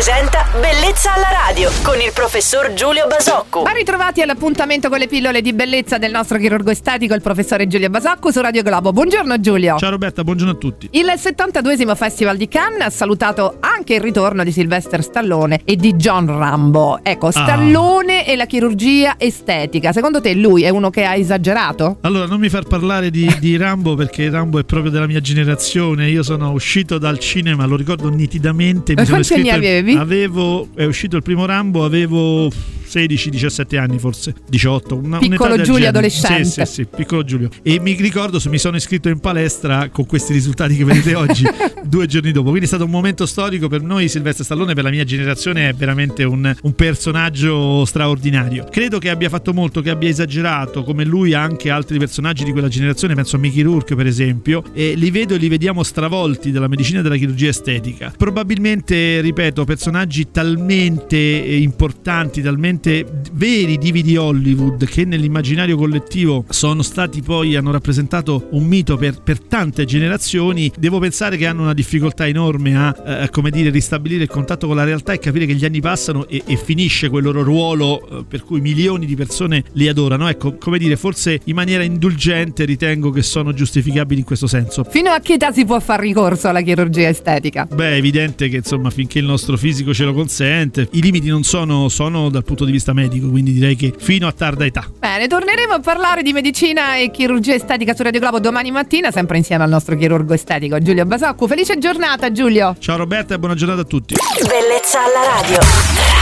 presenta Bellezza alla radio con il professor Giulio Basocco. Ben ritrovati all'appuntamento con le pillole di bellezza del nostro chirurgo estetico, il professore Giulio Basocco su Radio Globo. Buongiorno Giulio. Ciao Roberta, buongiorno a tutti. Il 72esimo Festival di Cannes ha salutato anche il ritorno di Sylvester Stallone e di John Rambo. Ecco, Ah. Stallone e la chirurgia estetica. Secondo te lui è uno che ha esagerato? Allora, non mi far parlare di, di Rambo perché Rambo è proprio della mia generazione. Io sono uscito dal cinema, lo ricordo nitidamente. Mi E sono quanti anni avevi? Avevo, è uscito il primo Rambo, avevo 16-17 anni forse, 18. Una, Piccolo Giulio genere. adolescente. Sì, sì, sì, piccolo Giulio. E mi ricordo, se mi sono iscritto in palestra con questi risultati che vedete oggi, due giorni dopo. Quindi è stato un momento storico per noi. Silvestre Stallone, per la mia generazione, è veramente un, un personaggio straordinario. Credo che abbia fatto molto, che abbia esagerato, come lui anche altri personaggi di quella generazione. Penso a Mickey Rourke, per esempio. E li vedo e li vediamo stravolti dalla medicina e dalla chirurgia estetica. Probabilmente, ripeto, personaggi talmente eh, importanti, talmente veri divi di Hollywood che nell'immaginario collettivo sono stati poi, hanno rappresentato un mito per, per tante generazioni. Devo pensare che hanno una difficoltà enorme a, eh, come dire, ristabilire il contatto con la realtà e capire che gli anni passano e, e finisce quel loro ruolo eh, per cui milioni di persone li adorano. Ecco, come dire, forse in maniera indulgente ritengo che sono giustificabili in questo senso. Fino a che età si può fare ricorso alla chirurgia estetica? Beh, è evidente che insomma, finché il nostro fisico ce lo consente, i limiti non sono, sono dal punto di vista medico, quindi direi che fino a tarda età. Bene, torneremo a parlare di medicina e chirurgia estetica su Radio Globo domani mattina, sempre insieme al nostro chirurgo estetico Giulio Basocco. Felice giornata Giulio! Ciao Roberta e buona giornata a tutti. Bellezza alla radio.